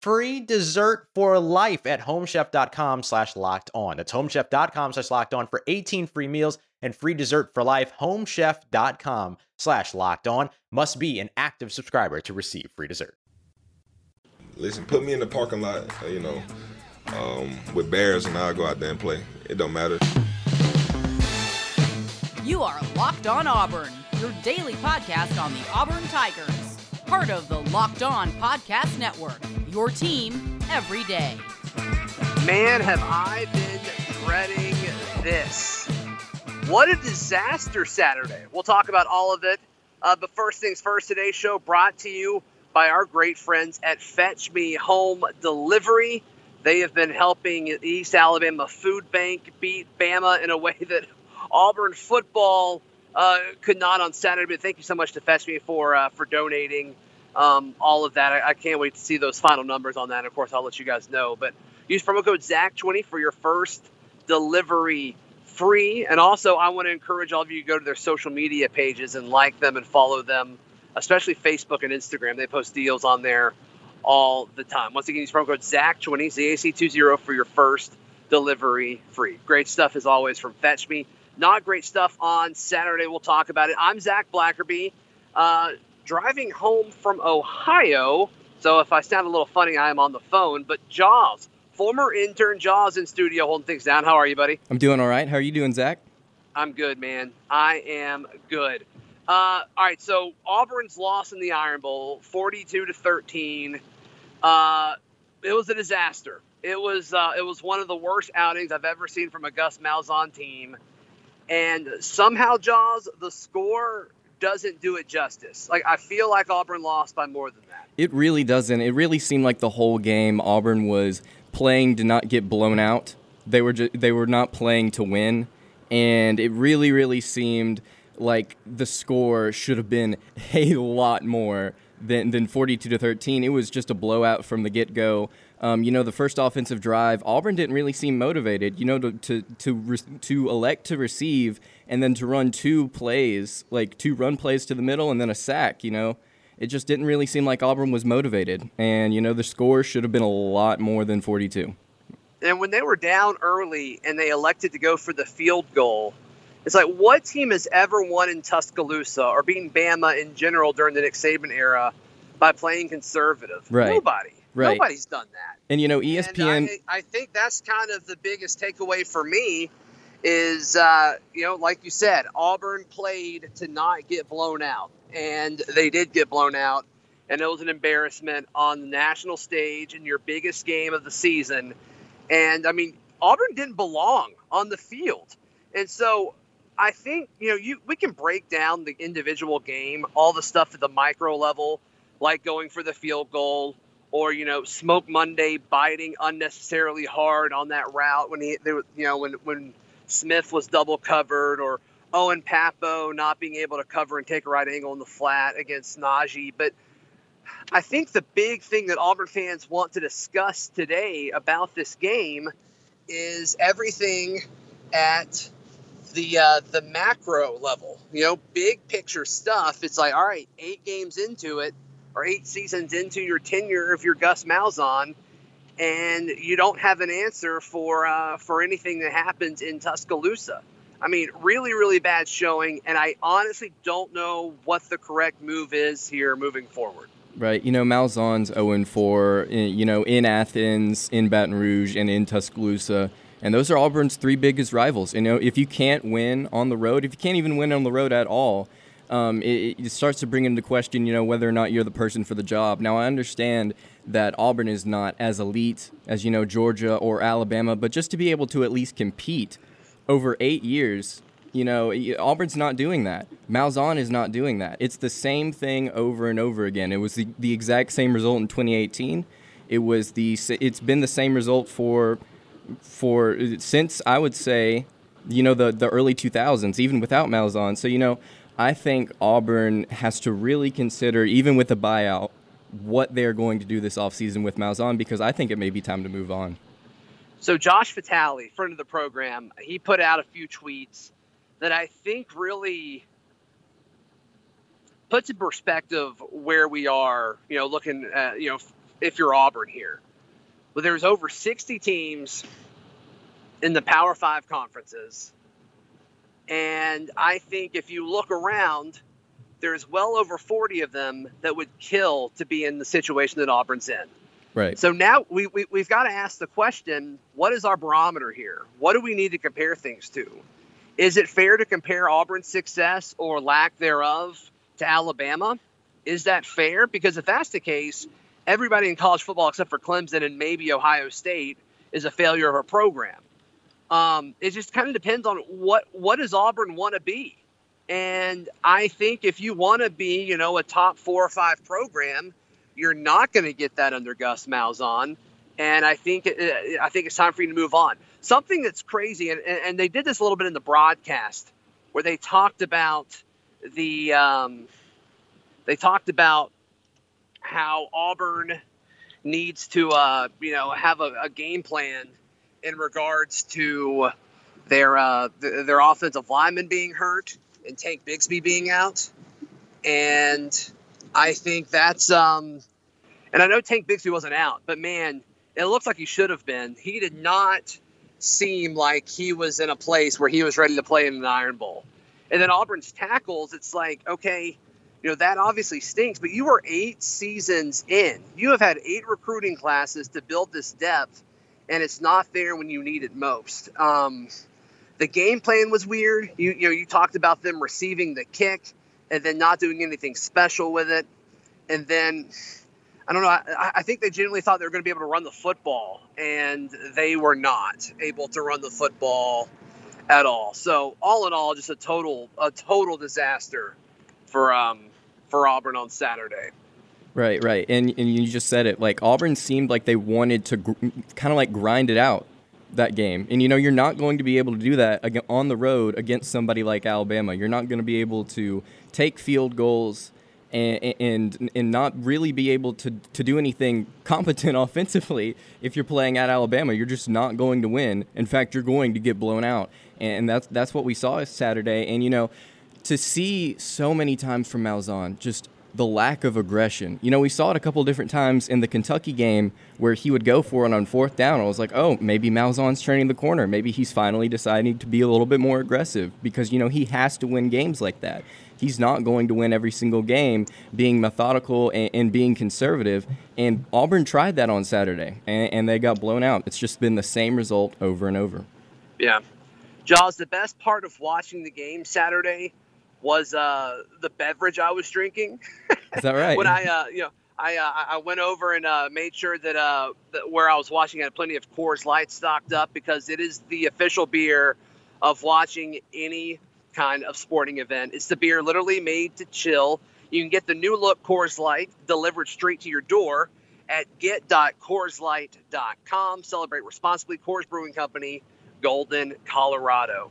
free dessert for life at homechef.com slash locked on. That's homechef.com slash locked on for 18 free meals and free dessert for life. Homechef.com slash locked on must be an active subscriber to receive free dessert. Listen, put me in the parking lot, you know, um, with bears and I'll go out there and play. It don't matter. You are Locked On Auburn, your daily podcast on the Auburn Tigers. Part of the Locked On Podcast Network, your team every day. Man, have I been dreading this. What a disaster Saturday. We'll talk about all of it. Uh, but first things first, today's show brought to you by our great friends at Fetch Me Home Delivery. They have been helping East Alabama Food Bank beat Bama in a way that Auburn football uh, could not on Saturday. But thank you so much to Fetch Me for uh, for donating um, all of that. I, I, can't wait to see those final numbers on that. Of course, I'll let you guys know. But use promo code Zach20 for your first delivery free. And also, I want to encourage all of you to go to their social media pages and like them and follow them, especially Facebook and Instagram. They post deals on there all the time. Once again, use promo code Zach20 ZAC20 for your first delivery free. Great stuff as always from Fetch Me. Not great stuff on Saturday. We'll talk about it. I'm Zac Blackerby, uh, driving home from Ohio. So if I sound a little funny, I am on the phone. But Jaws, former intern Jaws in studio holding things down. How are you, buddy? I'm doing all right. How are you doing, Zac? I'm good, man. I am good. Uh, all right, so Auburn's loss in the Iron Bowl, 42 to 13. Uh, it was a disaster. It was uh, it was one of the worst outings I've ever seen from a Gus Malzahn team. And somehow, Jaws, the score doesn't do it justice. Like I feel like Auburn lost by more than that. It really doesn't. It really seemed like the whole game Auburn was playing to not get blown out. They were ju- they were not playing to win, and it really really seemed like the score should have been a lot more than than 42 to 13. It was just a blowout from the get go. Um, you know, the first offensive drive, Auburn didn't really seem motivated. You know, to to to, re- to elect to receive and then to run two plays, like two run plays to the middle and then a sack. You know, it just didn't really seem like Auburn was motivated. And you know, the score should have been a lot more than 42. And when they were down early and they elected to go for the field goal, it's like what team has ever won in Tuscaloosa or beaten Bama in general during the Nick Saban era by playing conservative? Right. Nobody. Right. Nobody's done that. And you know, ESPN. I, I, think that's kind of the biggest takeaway for me is, uh, you know, like you said, Auburn played to not get blown out, and they did get blown out, and it was an embarrassment on the national stage in your biggest game of the season. And I mean, Auburn didn't belong on the field, and so I think you know you we can break down the individual game, all the stuff at the micro level, like going for the field goal or you know Smoke Monday biting unnecessarily hard on that route when he there, you know when when Smith was double covered or Owen Pappoe not being able to cover and take a right angle in the flat against Najee. But I think the big thing that Auburn fans want to discuss today about this game is everything at the uh, the macro level, you know, big picture stuff, it's like, all right, eight games into it, or eight seasons into your tenure if you're Gus Malzahn, and you don't have an answer for uh, for anything that happens in Tuscaloosa. I mean, really, really bad showing, and I honestly don't know what the correct move is here moving forward. Right. You know, Malzahn's 0 4, you know, in Athens, in Baton Rouge, and in Tuscaloosa. And those are Auburn's three biggest rivals. You know, if you can't win on the road, if you can't even win on the road at all, um, it, it, starts to bring into question, you know, whether or not you're the person for the job. Now, I understand that Auburn is not as elite as, you know, Georgia or Alabama, but just to be able to at least compete over eight years, you know, Auburn's not doing that. Malzahn is not doing that. It's the same thing over and over again. It was the, the exact same result in 2018. It was the it's been the same result for for since I would say, you know, the the early 2000s, even without Malzahn. So you know, I think Auburn has to really consider, even with the buyout, what they're going to do this offseason with Malzahn because I think it may be time to move on. So Josh Vitale, friend of the program, he put out a few tweets that I think really puts in perspective where we are. You know, looking at you know if you're Auburn here, well, there's over 60 teams in the Power Five conferences. And I think if you look around, there's well over 40 of them that would kill to be in the situation that Auburn's in. Right. So now we, we, we've got to ask the question what is our barometer here? What do we need to compare things to? Is it fair to compare Auburn's success or lack thereof to Alabama? Is that fair? Because if that's the case, everybody in college football except for Clemson and maybe Ohio State is a failure of a program. Um, it just kind of depends on what what does Auburn want to be, and I think if you want to be, you know, a top four or five program, you're not going to get that under Gus Malzahn, and I think I think it's time for you to move on. Something that's crazy, and, and they did this a little bit in the broadcast, where they talked about the um, they talked about how Auburn needs to, uh, you know, have a, a, game plan in regards to their uh, th- their offensive lineman being hurt and Tank Bigsby being out, and I think that's um, and I know Tank Bigsby wasn't out, but man, it looks like he should have been. He did not seem like he was in a place where he was ready to play in an Iron Bowl. And then Auburn's tackles, it's like, okay, you know that obviously stinks but you are eight seasons in you have had eight recruiting classes to build this depth and it's not there when you need it most. Um, the game plan was weird. You, you know you talked about them receiving the kick and then not doing anything special with it. And then i don't know i, I think they genuinely thought they were going to be able to run the football and they were not able to run the football at all. So all in all just a total a total disaster for um, for Auburn on Saturday. Right, right, and and you just said it. Like Auburn seemed like they wanted to gr- kind of like grind it out that game, and you know you're not going to be able to do that on the road against somebody like Alabama. You're not going to be able to take field goals and, and and not really be able to to do anything competent offensively if you're playing at Alabama. You're just not going to win. In fact, you're going to get blown out, and that's that's what we saw Saturday. And you know to see so many times from Malzahn just the lack of aggression. You know, we saw it a couple different times in the Kentucky game where he would go for it on fourth down. I was like, oh, maybe Malzahn's turning the corner. Maybe he's finally deciding to be a little bit more aggressive because, you know, he has to win games like that. He's not going to win every single game being methodical and, and being conservative. And Auburn tried that on Saturday and, and they got blown out. It's just been the same result over and over. Yeah. Jaws, the best part of watching the game Saturday was uh, the beverage I was drinking. Is that right? when I, uh, you know, I, uh, I went over and uh, made sure that, uh, that where I was watching had plenty of Coors Light stocked up because it is the official beer of watching any kind of sporting event. It's the beer literally made to chill. You can get the new look Coors Light delivered straight to your door at get.coorslight.com. Celebrate responsibly. Coors Brewing Company, Golden, Colorado.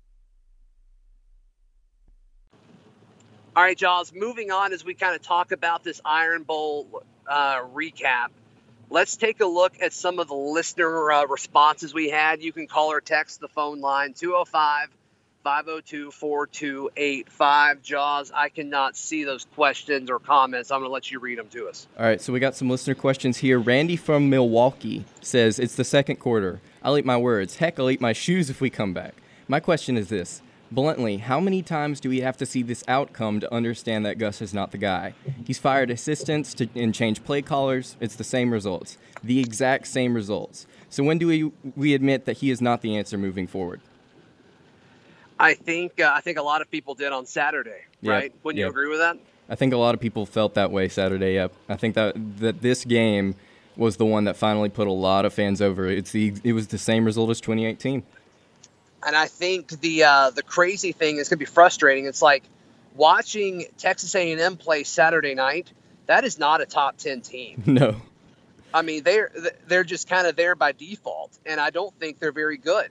All right, Jaws, moving on as we kind of talk about this Iron Bowl uh, recap, let's take a look at some of the listener uh, responses we had. You can call or text the phone line 205 502 4285. Jaws, I cannot see those questions or comments. I'm going to let you read them to us. All right, so we got some listener questions here. Randy from Milwaukee says, It's the second quarter. I'll eat my words. Heck, I'll eat my shoes if we come back. My question is this Bluntly, how many times do we have to see this outcome to understand that Gus is not the guy? He's fired assistants to, and changed play callers. It's the same results, the exact same results. So when do we, we admit that he is not the answer moving forward? I think uh, I think a lot of people did on Saturday, right? Wouldn't you agree with that? I think a lot of people felt that way Saturday. Yep. I think that that this game was the one that finally put a lot of fans over. It's the it was the same result as 2018. And I think the uh, the crazy thing is going to be frustrating. It's like watching Texas A&M play Saturday night. That is not a top ten team. No. I mean, they're they're just kind of there by default, and I don't think they're very good.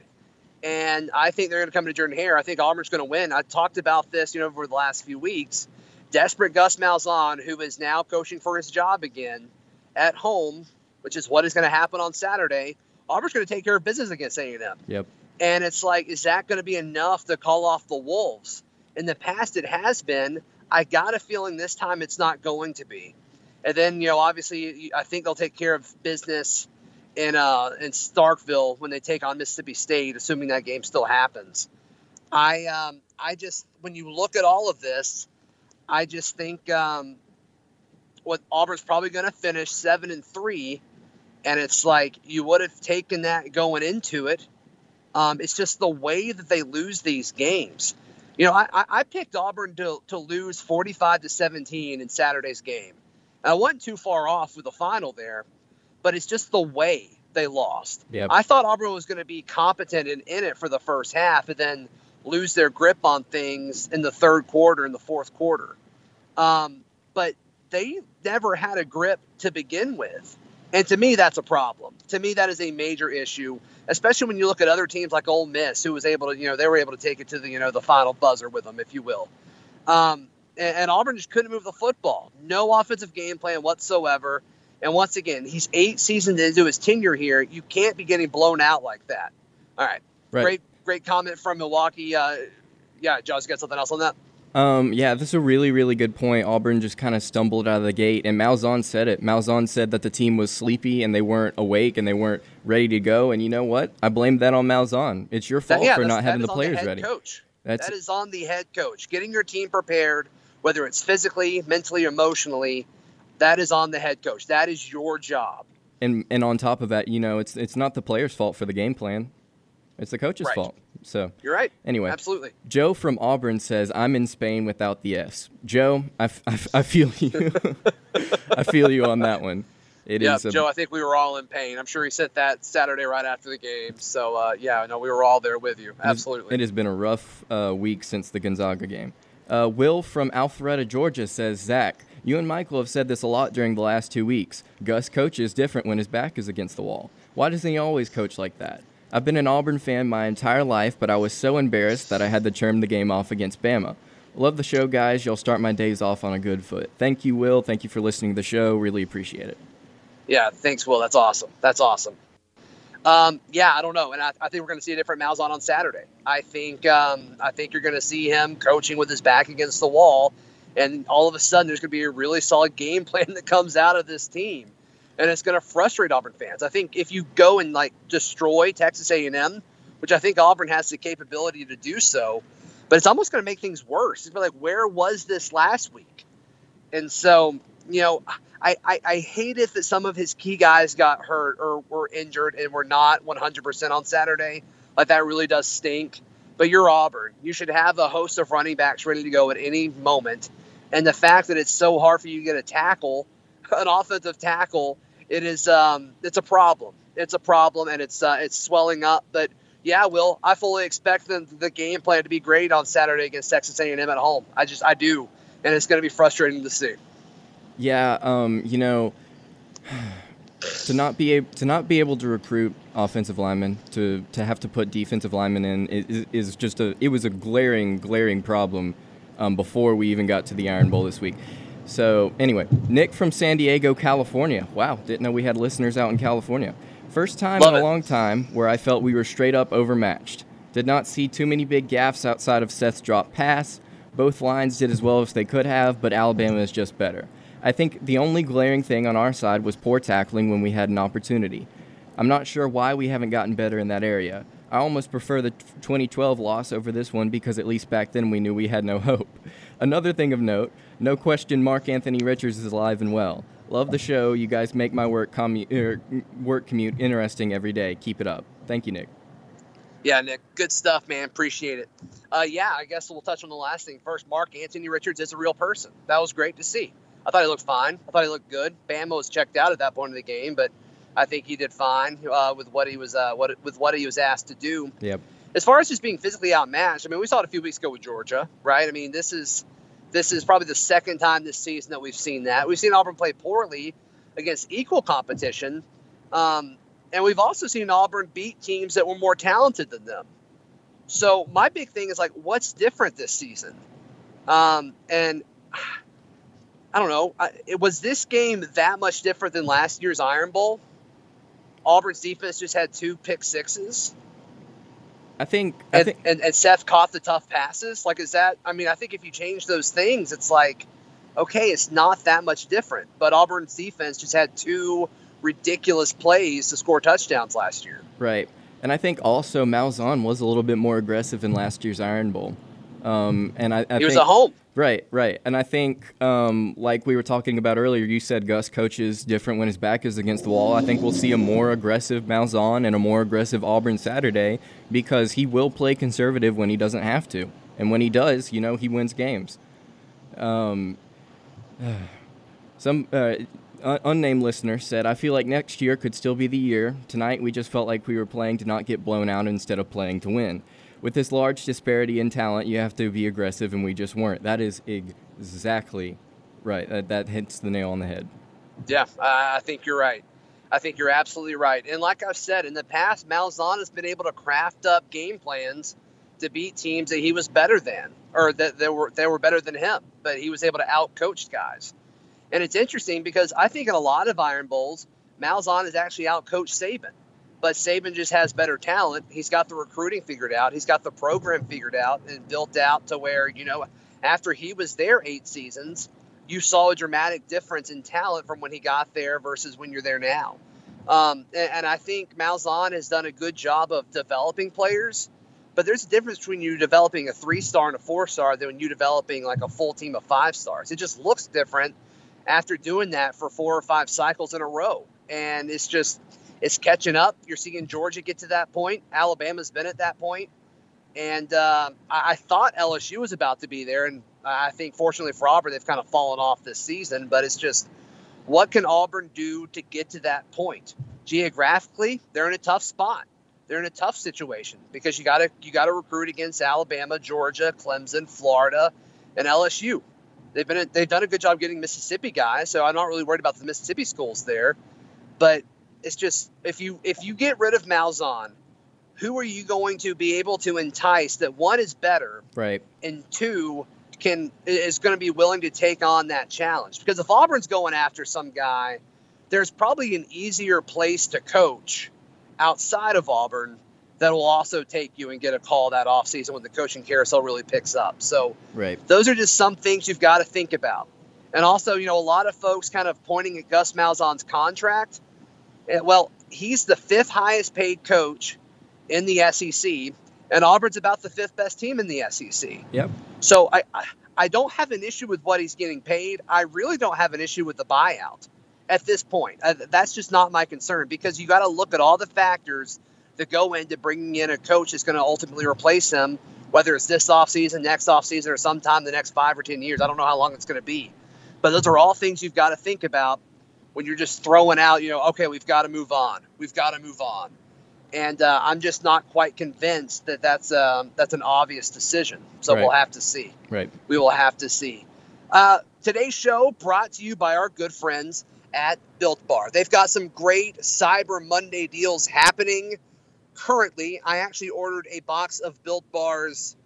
And I think they're going to come to Jordan Hare. I think Auburn's going to win. I talked about this, you know, over the last few weeks. Desperate Gus Malzahn, who is now coaching for his job again at home, which is what is going to happen on Saturday. Auburn's going to take care of business against A&M. Yep. And it's like, is that going to be enough to call off the Wolves? In the past, it has been. I got a feeling this time it's not going to be. And then, you know, obviously, I think they'll take care of business in uh, in Starkville when they take on Mississippi State, assuming that game still happens. I um, I just when you look at all of this, I just think um, what Auburn's probably going to finish seven and three, and it's like you would have taken that going into it. Um, it's just the way that they lose these games. You know, I, I- picked Auburn to, to lose 45 to 17 in Saturday's game. I wasn't too far off with the final there, but it's just the way they lost. Yep. I thought Auburn was going to be competent and in it for the first half and then lose their grip on things in the third quarter and the fourth quarter. Um, but they never had a grip to begin with. And to me, that's a problem. To me, that is a major issue, especially when you look at other teams like Ole Miss, who was able to, you know, they were able to take it to the, you know, the final buzzer with them, if you will. Um, and, and Auburn just couldn't move the football. No offensive game plan whatsoever. And once again, he's eight seasons into his tenure here. You can't be getting blown out like that. All right. Right. Great, great comment from Milwaukee. Uh, yeah, Josh, got something else on that? Um, yeah, this is a really, really good point. Auburn just kind of stumbled out of the gate, and Malzahn said it. Malzahn said that the team was sleepy and they weren't awake and they weren't ready to go. And you know what? I blame that on Malzahn. It's your fault That- yeah, for not having that the is on players head ready. Coach. That's that is on the head coach. Getting your team prepared, whether it's physically, mentally, emotionally, that is on the head coach. That is your job. and and on top of that, you know, it's it's not the players' fault for the game plan. It's the coach's Right. fault. So You're right. Anyway. absolutely. Joe from Auburn says, I'm in Spain without the S. Joe, I, f- I f- I feel you. I feel you on that one. It yeah, a- Joe. I think we were all in pain. I'm sure he said that Saturday right after the game. So uh, yeah, no, we were all there with you. Absolutely. It has been a rough uh, week since the Gonzaga game. Uh, Will from Alpharetta, Georgia says, Zac, you and Michael have said this a lot during the last two weeks. Gus coaches different when his back is against the wall. Why doesn't he always coach like that? I've been an Auburn fan my entire life, but I was so embarrassed that I had to turn the game off against Bama. Love the show, guys. You'll start my days off on a good foot. Thank you, Will. Thank you for listening to the show. Really appreciate it. Yeah, thanks, Will. That's awesome. That's awesome. Um, yeah, I don't know, and I, I think we're going to see a different Malzahn on Saturday. I think um, I think you're going to see him coaching with his back against the wall, and all of a sudden there's going to be a really solid game plan that comes out of this team, and it's going to frustrate Auburn fans. I think if you go and like destroy Texas A&M, which I think Auburn has the capability to do so, but it's almost going to make things worse. It's like where was this last week? And so, you know, I, I, I hate it that some of his key guys got hurt or were injured and were not 100% on Saturday. Like, that really does stink. But you're Auburn. You should have a host of running backs ready to go at any moment. And the fact that it's so hard for you to get a tackle, an offensive tackle, it is um, it's a problem. It's a problem, and it's uh, it's swelling up. But yeah, Will, I fully expect the, the game plan to be great on Saturday against Texas A&M at home. I just I do, and it's going to be frustrating to see. Yeah, um, you know, to not be able to not be able to recruit offensive linemen to to have to put defensive linemen in is, is just a it was a glaring glaring problem um, before we even got to the Iron Bowl this week. So anyway, Nick from San Diego, California. Wow, didn't know we had listeners out in California. First time Love in a it. long time where I felt we were straight up overmatched. Did not see too many big gaffes outside of Seth's drop pass. Both lines did as well as they could have, but Alabama is just better. I think the only glaring thing on our side was poor tackling when we had an opportunity. I'm not sure why we haven't gotten better in that area. I almost prefer the 2012 loss over this one because at least back then we knew we had no hope. Another thing of note, no question Mark Anthony Richards is alive and well. Love the show. You guys make my work commu- er, work commute interesting every day. Keep it up. Thank you, Nick. Yeah, Nick, good stuff, man. Appreciate it. Uh, yeah, I guess we'll touch on the last thing first. Mark Anthony Richards is a real person. That was great to see. I thought he looked fine. I thought he looked good. Bama was checked out at that point of the game, but I think he did fine uh, with what he was uh, what with what he was asked to do. Yep. As far as just being physically outmatched, I mean, we saw it a few weeks ago with Georgia, right? I mean, this is this is probably the second time this season that we've seen that. We've seen Auburn play poorly against equal competition, um, and we've also seen Auburn beat teams that were more talented than them. So my big thing is like, what's different this season? Um, and I don't know. I, it was this game that much different than last year's Iron Bowl? Auburn's defense just had two pick sixes, I think. I and, think. and, and Seth caught the tough passes. Like, is that? I mean, I think if you change those things, it's like, okay, it's not that much different. But Auburn's defense just had two ridiculous plays to score touchdowns last year. Right. And I think also Malzahn was a little bit more aggressive in last year's Iron Bowl. Um, and I, I He was think, at home. Right, right. And I think, um, like we were talking about earlier, you said Gus coaches different when his back is against the wall. I think we'll see a more aggressive Malzahn and a more aggressive Auburn Saturday because he will play conservative when he doesn't have to. And when he does, you know, he wins games. Um, some uh, unnamed listener said, I feel like next year could still be the year. Tonight, we just felt like we were playing to not get blown out instead of playing to win. With this large disparity in talent, you have to be aggressive, and we just weren't. That is exactly right. That, that hits the nail on the head. Yeah, I I think you're right. I think you're absolutely right. And like I've said in the past, Malzahn has been able to craft up game plans to beat teams that he was better than, or that they were they were better than him. But he was able to outcoach guys. And it's interesting because I think in a lot of Iron Bowls, Malzahn has actually outcoached Saban. But Saban just has better talent. He's got the recruiting figured out. He's got the program figured out and built out to where, you know, after he was there eight seasons, you saw a dramatic difference in talent from when he got there versus when you're there now. Um, and, and I think Malzahn has done a good job of developing players, but there's a difference between you developing a three star and a four star than you developing like a full team of five stars. It just looks different after doing that for four or five cycles in a row. And it's just, it's catching up. You're seeing Georgia get to that point. Alabama's been at that point. And uh, I, I thought LSU was about to be there. And I think, fortunately for Auburn, they've kind of fallen off this season. But it's just, what can Auburn do to get to that point? Geographically, they're in a tough spot. They're in a tough situation because you got to you got to recruit against Alabama, Georgia, Clemson, Florida, and LSU. They've been they've done a good job getting Mississippi guys, so I'm not really worried about the Mississippi schools there. But it's just if you if you get rid of Malzahn, who are you going to be able to entice that one is better Right. and two can is going to be willing to take on that challenge because if Auburn's going after some guy, there's probably an easier place to coach outside of Auburn that will also take you and get a call that offseason when the coaching carousel really picks up. So Right. those are just some things you've got to think about. And also, you know, a lot of folks kind of pointing at Gus Malzahn's contract. Eh, Well, he's the fifth highest paid coach in the SEC, and Auburn's about the fifth best team in the SEC. Yep. So I, I, I don't have an issue with what he's getting paid. I really don't have an issue with the buyout at this point. Uh, that's just not my concern because you got to look at all the factors that go into bringing in a coach that's going to ultimately replace him, whether it's this offseason, next offseason, or sometime the next five or 10 years. I don't know how long it's going to be. But those are all things you've got to think about when you're just throwing out, you know, okay, we've got to move on, we've got to move on, and uh, I'm just not quite convinced that that's um, that's an obvious decision. So Right. we'll have to see. Right. We will have to see. Uh, today's show brought to you by our good friends at Built Bar. They've got some great Cyber Monday deals happening currently. I actually ordered a box of Built Bars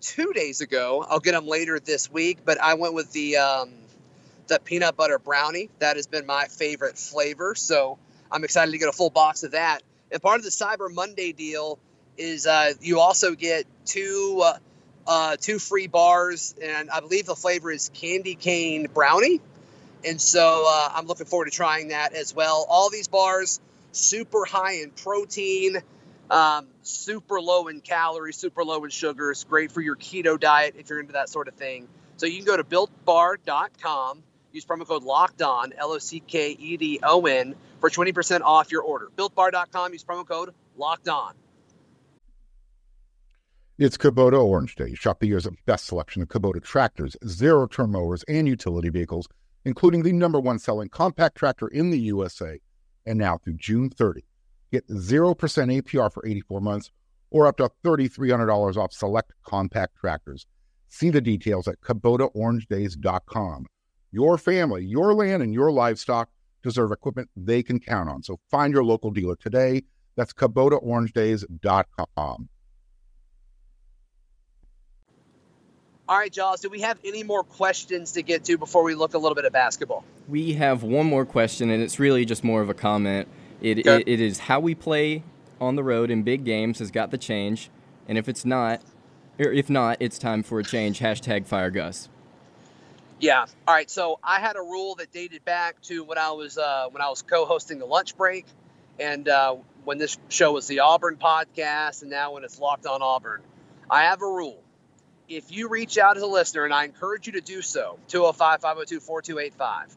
two days ago. I'll get them later this week, but I went with the um, the peanut butter brownie. That has been my favorite flavor, so I'm excited to get a full box of that. And part of the Cyber Monday deal is uh, you also get two uh, uh, two free bars, and I believe the flavor is candy cane brownie. And so uh, I'm looking forward to trying that as well. All these bars super high in protein, um, super low in calories, super low in sugars. Great for your keto diet if you're into that sort of thing. So you can go to builtbar.com, use promo code locked on, L O C K E D O N, for 20% off your order. Builtbar.com, use promo code locked on. It's Kubota Orange Day. Shop the year's best selection of Kubota tractors, zero turn mowers, and utility vehicles, including the number one selling compact tractor in the USA. And now through June 30, get 0% APR for 84 months or up to $3,300 off select compact tractors. See the details at KubotaOrangeDays.com. Your family, your land, and your livestock deserve equipment they can count on. So find your local dealer today. That's KubotaOrangeDays.com. All right, Jaws, do we have any more questions to get to before we look a little bit at basketball? We have one more question, and it's really just more of a comment. It, Okay. it, it is how we play on the road in big games has got to change, and if it's not, or if not, it's time for a change. Hashtag fire Gus. Yeah. All right. So I had a rule that dated back to when I was uh, when I was co-hosting the lunch break, and uh, when this show was the Auburn podcast, and now when it's Locked On Auburn. I have a rule. If you reach out as a listener, and I encourage you to do so, 205 502 4285.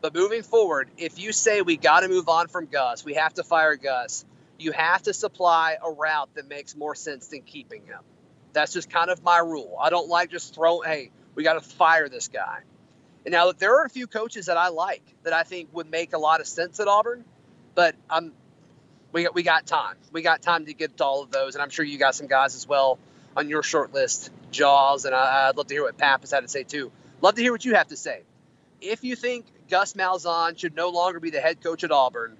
But moving forward, if you say we got to move on from Gus, we have to fire Gus, you have to supply a route that makes more sense than keeping him. That's just kind of my rule. I don't like just throwing, hey, we got to fire this guy. And now, look, there are a few coaches that I like that I think would make a lot of sense at Auburn, but I'm we got we got time. We got time to get to all of those, and I'm sure you got some guys as well on your short list, Jaws, and I, I'd love to hear what Pappas had to say too. Love to hear what you have to say. If you think Gus Malzahn should no longer be the head coach at Auburn,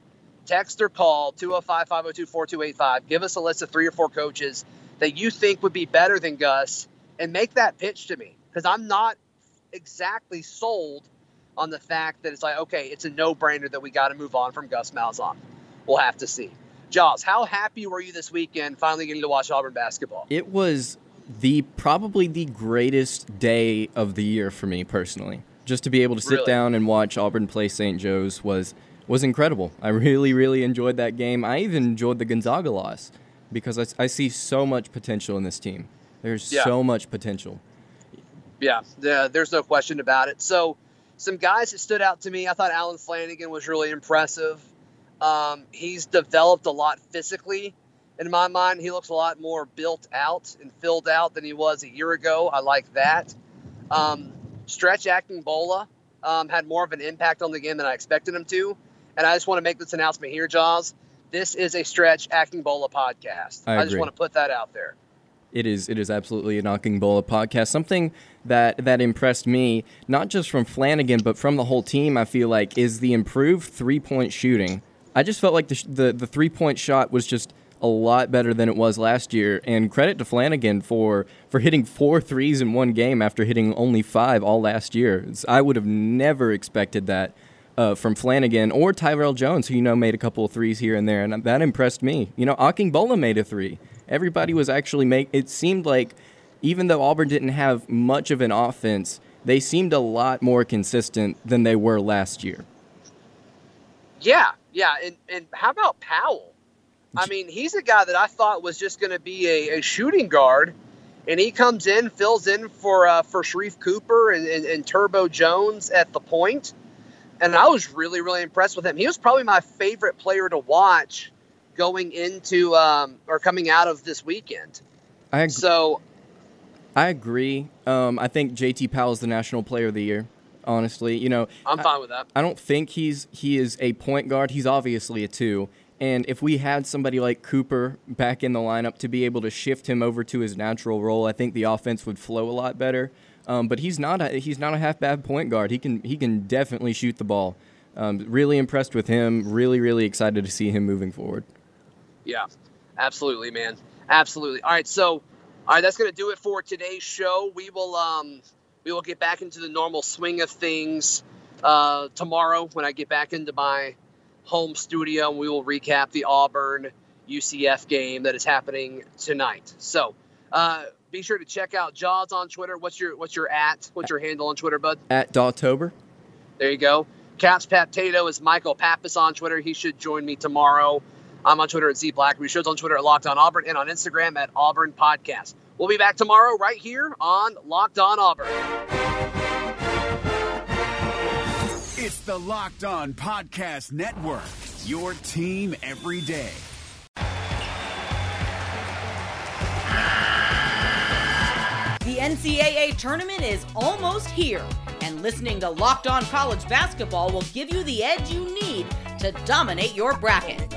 text or call 205 502 4285. Give us a list of three or four coaches that you think would be better than Gus and make that pitch to me because I'm not exactly sold on the fact that it's like, okay, it's a no brainer that we got to move on from Gus Malzahn. We'll have to see. Jaws, how happy were you this weekend finally getting to watch Auburn basketball? It was the probably the greatest day of the year for me personally. Just to be able to sit Really? down and watch Auburn play St. Joe's was was incredible. I really really enjoyed that game. I even enjoyed the Gonzaga loss because I, I see so much potential in this team. There's Yeah. so much potential. Yeah, the, there's no question about it. So, some guys that stood out to me, I thought Allen Flanigan was really impressive. Um, he's developed a lot physically. In my mind, he looks a lot more built out and filled out than he was a year ago. I like that. Um, Stretch Akingbola um, had more of an impact on the game than I expected him to. And I just want to make this announcement here, Jaws. This is a Stretch Akingbola podcast. I just want to put that out there. It is it is absolutely a Akingbola podcast. Something that that impressed me, not just from Flanigan but from the whole team. I feel like is the improved three point shooting. I just felt like the the, the three point shot was just a lot better than it was last year. And credit to Flanigan for for hitting four threes in one game after hitting only five all last year. It's- I would have never expected that. Uh, from Flanigan or Tyrell Jones, who you know made a couple of threes here and there, and that impressed me. You know, Akingbola made a three. Everybody was actually make. It seemed like even though Auburn didn't have much of an offense, they seemed a lot more consistent than they were last year. Yeah, yeah, and and how about Powell? I mean, he's a guy that I thought was just going to be a, a shooting guard, and he comes in, fills in for uh, for Sharife Cooper and, and, and Turbo Jones at the point, and I was really really impressed with him. He was probably my favorite player to watch going into um, or coming out of this weekend. I ag- So I agree. Um, I think JT Powell is the National Player of the Year. Honestly, you know, I'm fine with that. I don't think he's he is a point guard. He's obviously a two. And if we had somebody like Cooper back in the lineup to be able to shift him over to his natural role, I think the offense would flow a lot better. Um, but he's not a, he's not a half bad point guard. He can he can definitely shoot the ball. Um, really impressed with him. Really really excited to see him moving forward. Yeah, absolutely, man. Absolutely. All right, so all right, that's gonna do it for today's show. We will um we will get back into the normal swing of things uh, tomorrow when I get back into my home studio. And we will recap the Auburn UCF game that is happening tonight. So uh, be sure to check out Jaws on Twitter. What's your what's your at? What's your handle on Twitter, bud? At Dawtober. There you go. Caps Tato is Michael Pappas on Twitter. He should join me tomorrow. I'm on Twitter at Z Blackerby. Show's on Twitter at Locked On Auburn and on Instagram at Auburn Podcast. We'll be back tomorrow right here on Locked On Auburn. It's the Locked On Podcast Network, your team every day. The NCAA tournament is almost here, and listening to Locked On College Basketball will give you the edge you need to dominate your bracket.